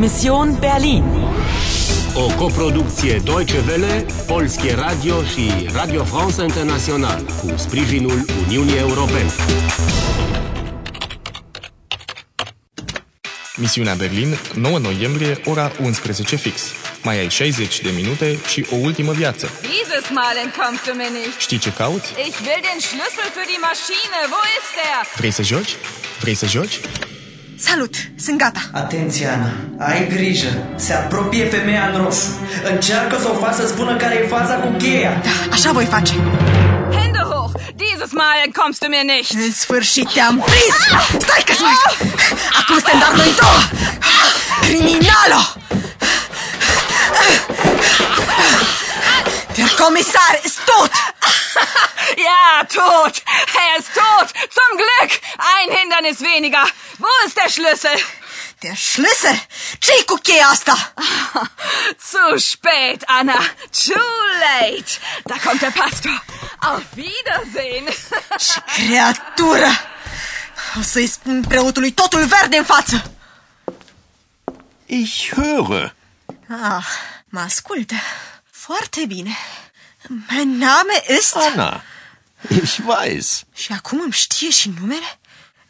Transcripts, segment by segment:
Mission Berlin. O coproducție Deutsche Welle, Polskie Radio și Radio France International cu sprijinul Uniunii Europene. Misiunea Berlin, 9 noiembrie, ora 11 fix. Mai ai 60 de minute și o ultimă viață. Dieses Mal entkommst du mir nicht. Știi ce cauți? Ich will den Schlüssel für die Maschine. Wo ist der? Vrei să joci? Vrei să joci? Salut, sunt gata. Atenție, Ana, ai grijă. Se apropie femeia în roșu. Încearcă să o facă să spună care e faza cu cheia. Da, așa voi face. Hände hoch. Dieses Mal entkommst du mir nicht. În sfârșit te-am prins! Stai că mai... Acum suntem doar noi două! Criminalo! Der Kommissar ist tot! Ja, tot. Er ist tot. Zum Glück. Ein Hindernis weniger. Wo ist der Schlüssel? Der Schlüssel! ce cu cheia asta? Zu spät, Anna. Too late. Da kommt der Pastor. Auf Wiedersehen. Ce creatură! O să-i spun preotului totul verde în față! Ich höre. Ah, mă ascultă. Foarte bine. Mein Name ist... Anna. Ich weiß. Și acum îmi știe și numele?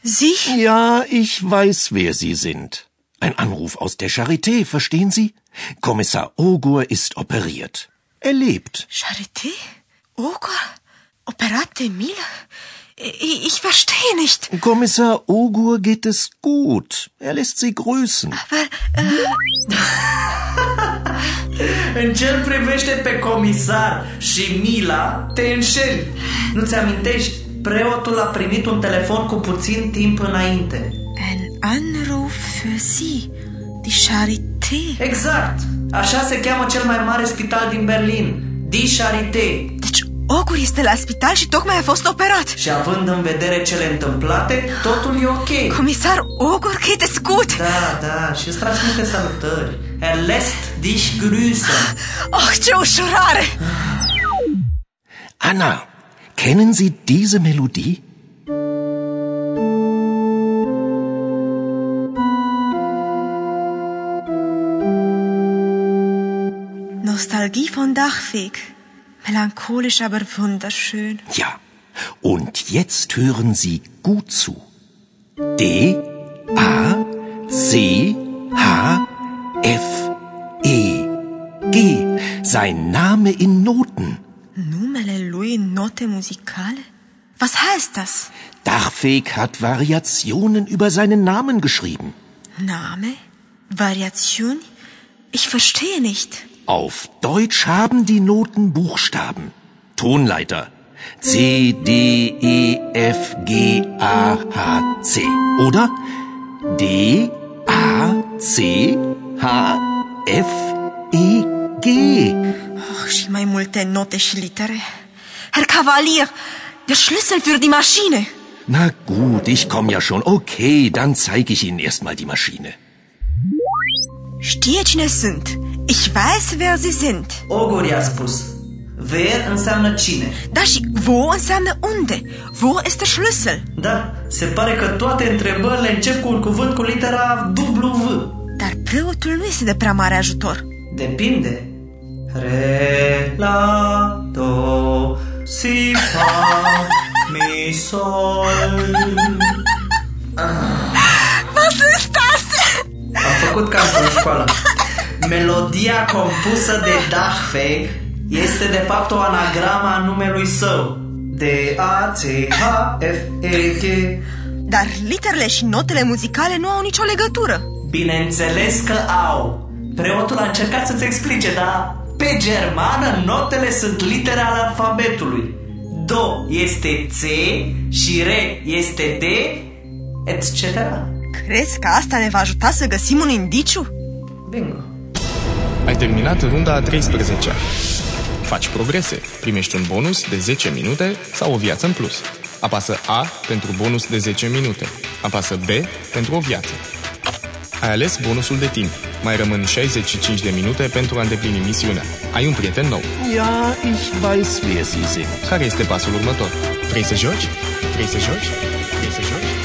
Sie? Ja, ich weiß, wer Sie sind. Ein Anruf aus der Charité, verstehen Sie? Kommissar Ogur ist operiert. Er lebt. Charité? Ogur? Operat de Mille? Ich, ich verstehe nicht. Kommissar Ogur geht es gut. Er lässt Sie grüßen. Aber, äh, În ce privește pe comisar și Mila, te înșeli. Nu-ți amintești? Preotul a primit un telefon cu puțin timp înainte. ein Anruf für Sie. Die Charité. Exact. Așa se cheamă cel mai mare spital din Berlin. Die Charité. Deci Ogur este la spital și tocmai a fost operat. Și având în vedere cele întâmplate, totul e ok. Comisar Ogur geht es gut. Da, da, și îți transmite salutări. Er lässt dich grüßen. Oh, ce ușurare! Anna, kennen Sie diese Melodie? Nostalgie von Dachweg. Melancholisch, aber wunderschön. Ja. Und jetzt hören Sie gut zu. D, A, C, H, F, E, G. Sein Name in Noten. Numele lui note muzikale? Was heißt das? Dachweg hat Variationen über seinen Namen geschrieben. Name? Variation? Ich verstehe nicht. Auf Deutsch haben die Noten Buchstaben. Tonleiter. C, D, E, F, G, A, H, C. Oder D, A, C, H, F, E, G. Oh, și mai multe note și litere. Herr Kavalier, der Schlüssel für die Maschine. Na gut, ich komm ja schon. Okay, dann zeige ich Ihnen erstmal die Maschine. Știe cine sunt. Ich weiß, wer sie sind. Ogur i-a spus. Wer înseamnă cine. Da, și wo înseamnă unde. Wo ist der Schlüssel? Da, se pare că toate întrebările încep cu un cuvânt cu litera W. Dar preotul nu este de prea mare ajutor. Depinde. Re, la, do, si, fa, mi, sol. Was ist das? Am făcut cantul în școală. Melodia compusă de Dachweg este de fapt o anagramă a numelui său. D, A, C, H, F, E, G. Dar literele și notele muzicale nu au nicio legătură. Bineînțeles că au. Preotul a încercat să-ți explice, dar pe germană notele sunt litere ale alfabetului. Do este C și Re este D, etc. Crezi că asta ne va ajuta să găsim un indiciu? Bingo. Ai terminat runda a 13-a. Faci progrese, primești un bonus de 10 minute sau o viață în plus. Apasă A pentru bonus de 10 minute. Apasă B pentru o viață. Ai ales bonusul de timp. Mai rămân 65 de minute pentru a îndeplini misiunea. Ai un prieten nou. Ja, ich weiß, wer Sie sind. Care este pasul următor? Vrei să joci? Vrei să joci? Vrei să joci?